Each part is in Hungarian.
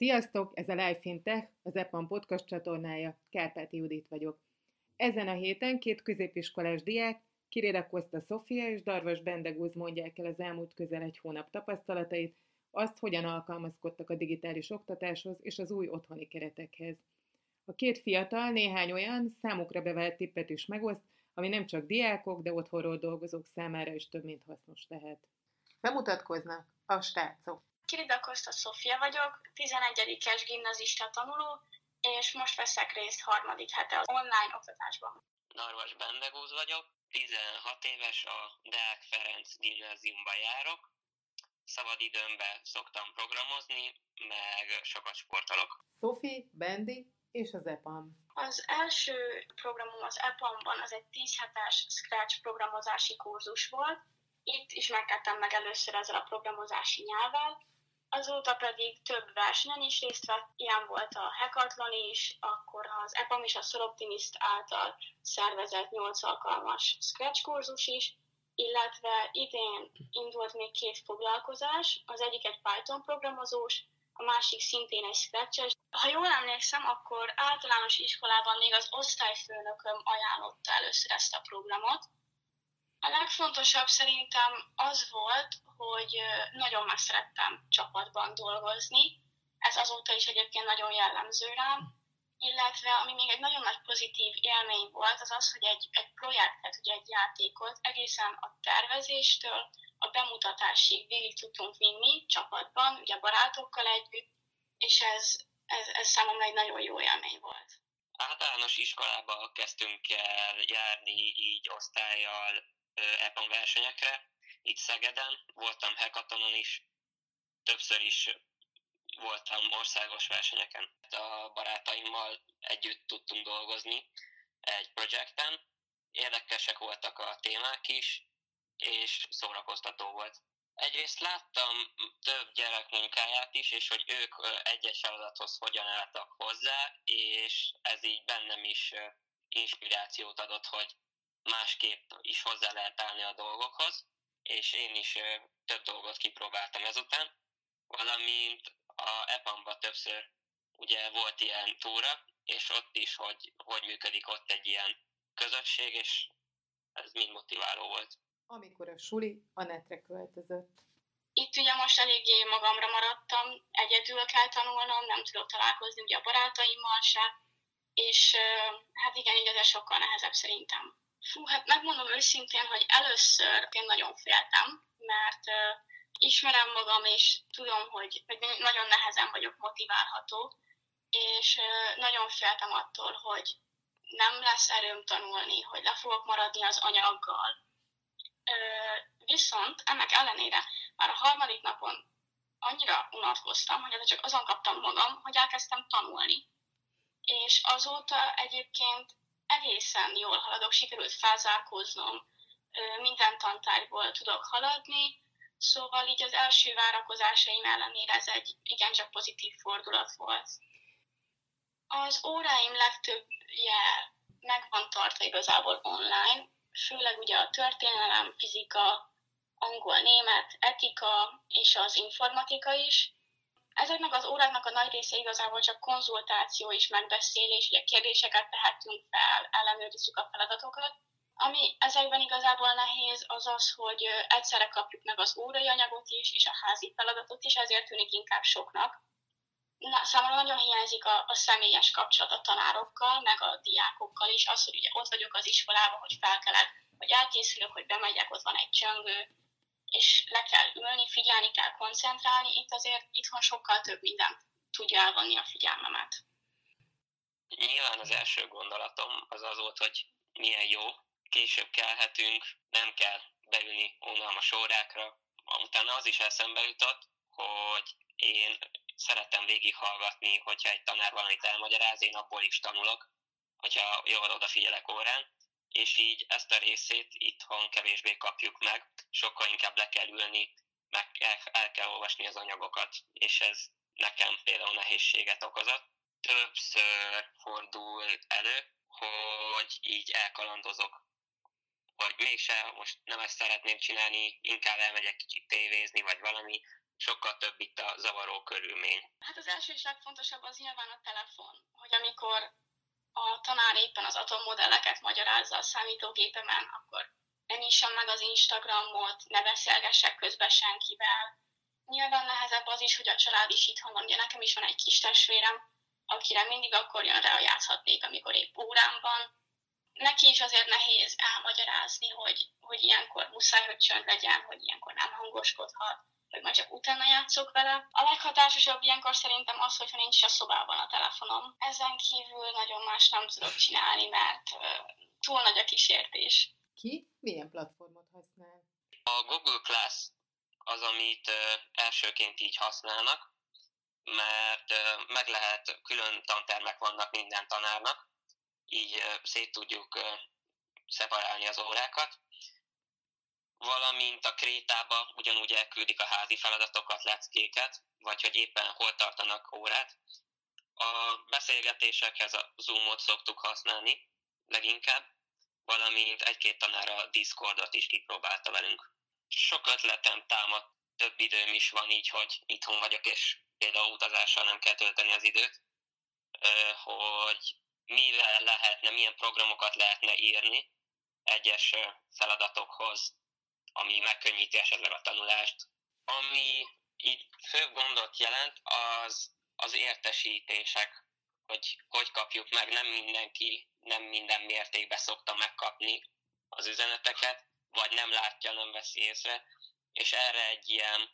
Sziasztok, ez a Life Fintech, az EPAM podcast csatornája, Kárpáti Judit vagyok. Ezen a héten két középiskolás diák, Kirére Koszta Szofia és Darvas Bendegúz mondják el az elmúlt közel egy hónap tapasztalatait, azt, hogyan alkalmazkodtak a digitális oktatáshoz és az új otthoni keretekhez. A két fiatal néhány olyan számukra bevált tippet is megoszt, ami nem csak diákok, de otthonról dolgozók számára is több, mint hasznos lehet. Bemutatkoznak a stácok. Kirida Koszta Szofia vagyok, 11-es gimnazista tanuló, és most veszek részt harmadik hete az online oktatásban. Narvas Bendegúz vagyok, 16 éves, a Deák Ferenc gimnáziumba járok. Szabad időmben szoktam programozni, meg sokat sportolok. Sophie, Bendi és az EPAM. Az első programom az EPAM-ban az egy 10 hetes Scratch programozási kurzus volt. Itt ismerkedtem meg először ezzel a programozási nyelvvel, Azóta pedig több versenyen is részt vett, ilyen volt a Hackathon is, akkor az EPAM és a Soloptimist által szervezett 8 alkalmas Scratch kurzus is, illetve idén indult még két foglalkozás, az egyik egy Python programozós, a másik szintén egy scratch Ha jól emlékszem, akkor általános iskolában még az osztályfőnököm ajánlotta először ezt a programot. A legfontosabb szerintem az volt, hogy nagyon megszerettem csapatban dolgozni. Ez azóta is egyébként nagyon jellemző rám. Illetve ami még egy nagyon nagy pozitív élmény volt, az az, hogy egy, egy projektet, ugye egy játékot egészen a tervezéstől a bemutatásig végig tudtunk vinni csapatban, ugye barátokkal együtt, és ez, ez, ez számomra egy nagyon jó élmény volt. Általános iskolába kezdtünk el járni így osztályjal ebben versenyekre, itt Szegeden, voltam hackathonon is, többször is voltam országos versenyeken. A barátaimmal együtt tudtunk dolgozni egy projekten, érdekesek voltak a témák is, és szórakoztató volt. Egyrészt láttam több gyerek munkáját is, és hogy ők egyes feladathoz hogyan álltak hozzá, és ez így bennem is inspirációt adott, hogy másképp is hozzá lehet állni a dolgokhoz és én is több dolgot kipróbáltam ezután, valamint a EPAM-ban többször ugye volt ilyen túra, és ott is, hogy hogy működik ott egy ilyen közösség, és ez mind motiváló volt. Amikor a suli a netre költözött. Itt ugye most eléggé magamra maradtam, egyedül kell tanulnom, nem tudok találkozni ugye a barátaimmal se, és hát igen, így ez sokkal nehezebb szerintem. Fú, hát megmondom őszintén, hogy először én nagyon féltem, mert uh, ismerem magam, és tudom, hogy, hogy nagyon nehezen vagyok motiválható, és uh, nagyon féltem attól, hogy nem lesz erőm tanulni, hogy le fogok maradni az anyaggal. Uh, viszont ennek ellenére már a harmadik napon annyira unatkoztam, hogy csak azon kaptam magam, hogy elkezdtem tanulni. És azóta egyébként egészen jól haladok, sikerült felzárkóznom, minden tantárgyból tudok haladni, szóval így az első várakozásaim ellenére ez egy igencsak pozitív fordulat volt. Az óráim legtöbbje meg van tartva igazából online, főleg ugye a történelem, fizika, angol, német, etika és az informatika is, Ezeknek az óráknak a nagy része igazából csak konzultáció és megbeszélés, ugye kérdéseket tehetünk fel, ellenőrizzük a feladatokat. Ami ezekben igazából nehéz, az az, hogy egyszerre kapjuk meg az órai anyagot is, és a házi feladatot is, ezért tűnik inkább soknak. Na, számomra nagyon hiányzik a, a személyes kapcsolat a tanárokkal, meg a diákokkal is, az, hogy ugye ott vagyok az iskolában, hogy felkelek, hogy elkészülök, hogy bemegyek, ott van egy csöngő, és le kell ülni, figyelni kell, koncentrálni, itt azért itthon sokkal több minden tudja elvonni a figyelmemet. Nyilván az első gondolatom az az volt, hogy milyen jó, később kelhetünk, nem kell beülni unalmas órákra. Utána az is eszembe jutott, hogy én szeretem végighallgatni, hogyha egy tanár valamit elmagyaráz, én abból is tanulok, hogyha jól odafigyelek órán, és így ezt a részét itthon kevésbé kapjuk meg, sokkal inkább le kell ülni, meg el, el kell olvasni az anyagokat, és ez nekem például nehézséget okozott. Többször fordul elő, hogy így elkalandozok, vagy mégse, most nem ezt szeretném csinálni, inkább elmegyek kicsit tévézni, vagy valami, sokkal több itt a zavaró körülmény. Hát az első és legfontosabb az nyilván a telefon, hogy amikor a tanár éppen az atommodelleket magyarázza a számítógépemen, akkor ne nyissam meg az Instagramot, ne beszélgessek közben senkivel. Nyilván nehezebb az is, hogy a család is itthon van. Ugye nekem is van egy kis testvérem, akire mindig akkor jön rá, játszhatnék, amikor épp órám van. Neki is azért nehéz elmagyarázni, hogy, hogy ilyenkor muszáj, hogy csönd legyen, hogy ilyenkor nem hangoskodhat, hogy majd csak utána játszok vele. A leghatásosabb ilyenkor szerintem az, hogyha nincs a szobában a telefonom. Ezen kívül nagyon más nem tudok csinálni, mert túl nagy a kísértés. Ki milyen platformot használ? A Google Class az, amit elsőként így használnak, mert meg lehet, külön tantermek vannak minden tanárnak, így szét tudjuk szeparálni az órákat, valamint a krétába ugyanúgy elküldik a házi feladatokat, leckéket, vagy hogy éppen hol tartanak órát. A beszélgetésekhez a Zoomot szoktuk használni leginkább, valamint egy-két tanár a Discordot is kipróbálta velünk. Sok ötletem támad, több időm is van így, hogy itthon vagyok, és például utazással nem kell tölteni az időt, hogy mivel lehetne, milyen programokat lehetne írni egyes feladatokhoz, ami megkönnyíti esetleg a tanulást. Ami így fő gondot jelent, az az értesítések, hogy hogy kapjuk meg, nem mindenki nem minden mértékben szokta megkapni az üzeneteket, vagy nem látja, nem veszi észre, és erre egy ilyen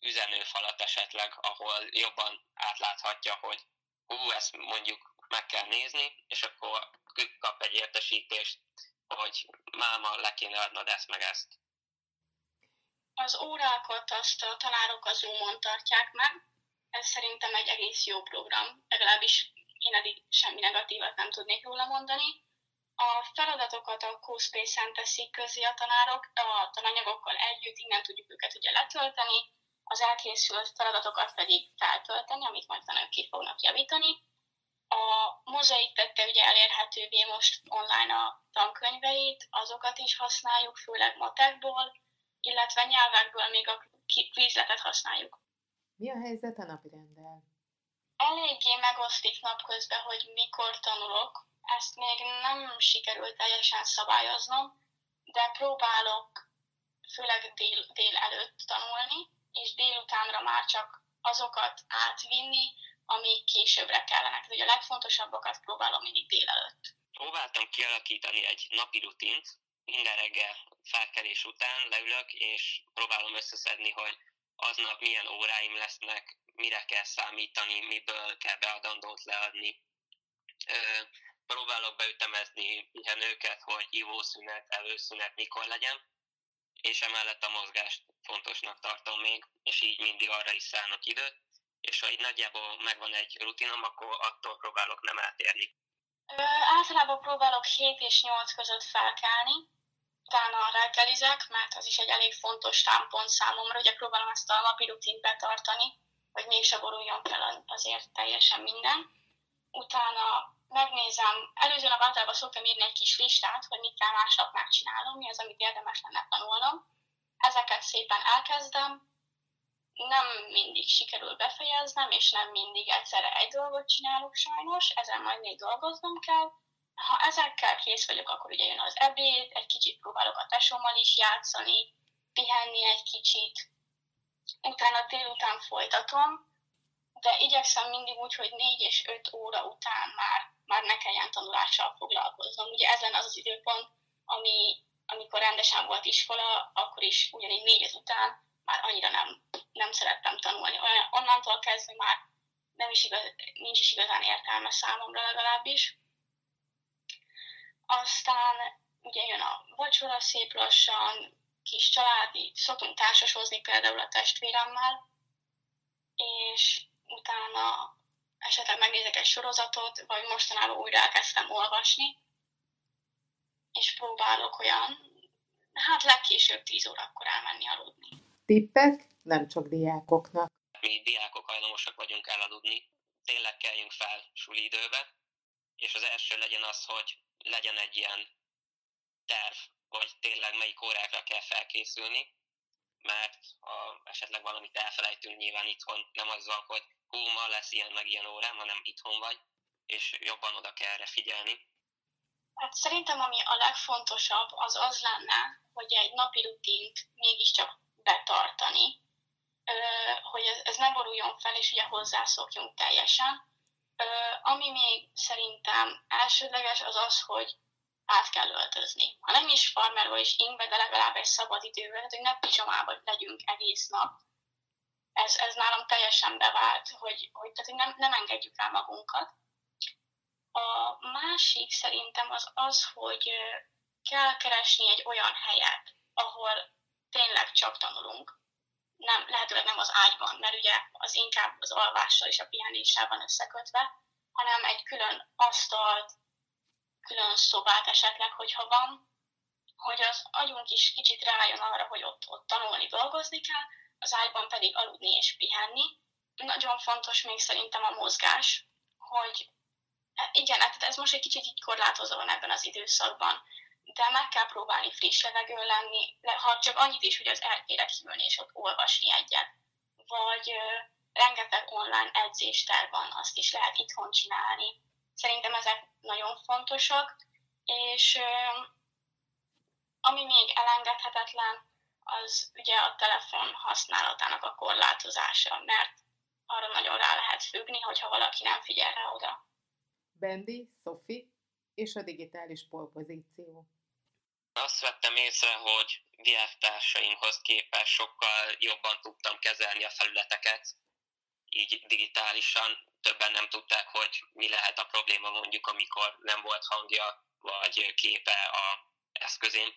üzenőfalat esetleg, ahol jobban átláthatja, hogy hú, ezt mondjuk meg kell nézni, és akkor kap egy értesítést, hogy máma, le kéne adnod ezt meg ezt. Az órákat azt a tanárok a Zoom-on tartják meg, ez szerintem egy egész jó program, legalábbis én eddig semmi negatívat nem tudnék róla mondani. A feladatokat a CoSpace-en teszik közé a tanárok, a tananyagokkal együtt, innen tudjuk őket ugye letölteni, az elkészült feladatokat pedig feltölteni, amit majd tanárok ki fognak javítani. A mozaik tette ugye elérhetővé most online a tankönyveit, azokat is használjuk, főleg matekból, illetve nyelvekből még a quizletet használjuk. Mi a helyzet a napirenddel? eléggé megosztik napközben, hogy mikor tanulok. Ezt még nem sikerült teljesen szabályoznom, de próbálok főleg dél, dél előtt tanulni, és délutánra már csak azokat átvinni, amik későbbre kellene. Tehát, a legfontosabbakat próbálom mindig délelőtt. Próbáltam kialakítani egy napi rutint, minden reggel felkelés után leülök, és próbálom összeszedni, hogy aznap milyen óráim lesznek, mire kell számítani, miből kell beadandót leadni. Próbálok beütemezni pihenőket, hogy ivószünet, előszünet mikor legyen, és emellett a mozgást fontosnak tartom még, és így mindig arra is szállnak időt, és ha így nagyjából megvan egy rutinom, akkor attól próbálok nem eltérni. Általában próbálok 7 és 8 között felkelni, utána reggelizek, mert az is egy elég fontos támpont számomra, ugye próbálom ezt a napi rutint betartani, hogy mégse boruljon fel azért teljesen minden. Utána megnézem, előző nap általában szoktam írni egy kis listát, hogy mit kell másnap megcsinálnom, mi az, amit érdemes lenne tanulnom. Ezeket szépen elkezdem, nem mindig sikerül befejeznem, és nem mindig egyszerre egy dolgot csinálok sajnos, ezen majd még dolgoznom kell. Ha ezekkel kész vagyok, akkor ugye jön az ebéd, egy kicsit próbálok a tesómmal is játszani, pihenni egy kicsit, utána délután folytatom, de igyekszem mindig úgy, hogy négy és öt óra után már, már ne kelljen tanulással foglalkoznom. Ugye ezen az az időpont, ami, amikor rendesen volt iskola, akkor is ugyanígy négy után már annyira nem, nem szerettem tanulni. Onnantól kezdve már nem is igaz, nincs is igazán értelme számomra legalábbis. Aztán ugye jön a vacsora szép lassan, kis családi, szoktunk társashozni például a testvéremmel, és utána esetleg megnézek egy sorozatot, vagy mostanában újra elkezdtem olvasni, és próbálok olyan, hát legkésőbb 10 órakor elmenni aludni. Tippek nem csak diákoknak. Mi diákok hajlamosak vagyunk elaludni, tényleg kelljünk fel suli időbe, és az első legyen az, hogy legyen egy ilyen terv, hogy tényleg melyik órákra kell felkészülni, mert ha esetleg valamit elfelejtünk, nyilván itthon nem az van, hogy hú, ma lesz ilyen meg ilyen órám, hanem itthon vagy, és jobban oda kell erre figyelni. Hát szerintem ami a legfontosabb, az az lenne, hogy egy napi rutint mégiscsak betartani, hogy ez, ne boruljon fel, és ugye hozzászokjunk teljesen. Ami még szerintem elsődleges, az az, hogy át kell öltözni. Ha nem is farmerba és ingbe, de legalább egy szabad idővel, hogy ne pizsomába legyünk egész nap. Ez, ez nálam teljesen bevált, hogy, hogy, tehát, hogy nem, nem engedjük el magunkat. A másik szerintem az az, hogy kell keresni egy olyan helyet, ahol tényleg csak tanulunk. Nem, lehetőleg nem az ágyban, mert ugye az inkább az alvással és a pihenéssel van összekötve, hanem egy külön asztalt, külön szobát esetleg, hogyha van, hogy az agyunk is kicsit rájön arra, hogy ott, ott tanulni, dolgozni kell, az ágyban pedig aludni és pihenni. Nagyon fontos még szerintem a mozgás, hogy igen, hát ez most egy kicsit így korlátozó van ebben az időszakban, de meg kell próbálni friss levegő lenni, ha csak annyit is, hogy az elkére kiülni és ott olvasni egyet. Vagy ö, rengeteg online edzéster van, azt is lehet itthon csinálni. Szerintem ezek nagyon fontosak, és ö, ami még elengedhetetlen, az ugye a telefon használatának a korlátozása, mert arra nagyon rá lehet függni, hogyha valaki nem figyel rá oda. Bendi, Sophie és a digitális polpozíció. Azt vettem észre, hogy diáktársaimhoz képest sokkal jobban tudtam kezelni a felületeket, így digitálisan. Többen nem tudták, hogy mi lehet a probléma mondjuk, amikor nem volt hangja vagy képe a eszközén.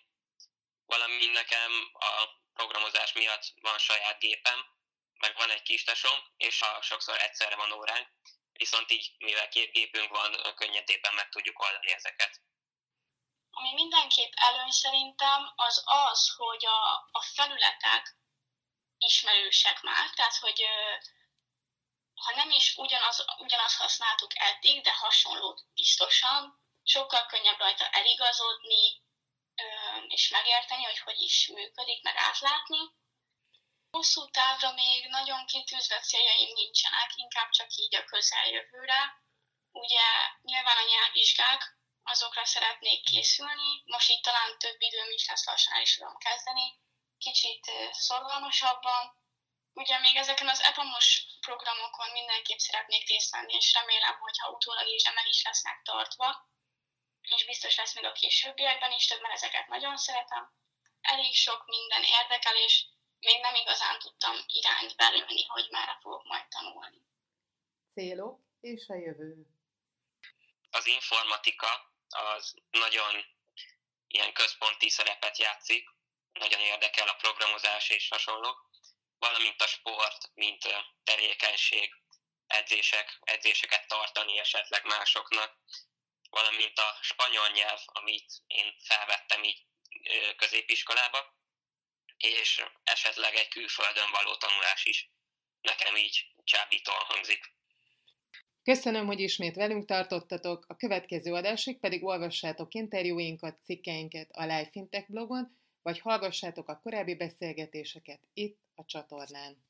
Valami nekem a programozás miatt van saját gépem, meg van egy kis tesom, és ha sokszor egyszerre van óránk, viszont így, mivel két gépünk van, könnyedében meg tudjuk oldani ezeket. Ami mindenképp előny szerintem, az az, hogy a, a felületek ismerősek már, tehát hogy ha nem is ugyanaz, ugyanaz használtuk eddig, de hasonlót biztosan, sokkal könnyebb rajta eligazodni, és megérteni, hogy hogy is működik, meg átlátni. Hosszú távra még nagyon kitűzve céljaim nincsenek, inkább csak így a közeljövőre. Ugye nyilván a nyelvvizsgák, azokra szeretnék készülni. Most itt talán több időm is lesz, lassan el is tudom kezdeni. Kicsit szorgalmasabban. Ugye még ezeken az EPAMOS programokon mindenképp szeretnék részt venni, és remélem, hogy ha utólag is, de meg is lesznek tartva, és biztos lesz még a későbbiekben is, több, mert ezeket nagyon szeretem. Elég sok minden érdekel, és még nem igazán tudtam irányt belőni, hogy merre fogok majd tanulni. Célok és a jövő. Az informatika az nagyon ilyen központi szerepet játszik, nagyon érdekel a programozás és hasonlók, valamint a sport, mint tevékenység, edzések, edzéseket tartani esetleg másoknak, valamint a spanyol nyelv, amit én felvettem így középiskolába, és esetleg egy külföldön való tanulás is nekem így csábítóan hangzik. Köszönöm, hogy ismét velünk tartottatok, a következő adásig pedig olvassátok interjúinkat, cikkeinket a Life Fintech blogon, vagy hallgassátok a korábbi beszélgetéseket itt a csatornán.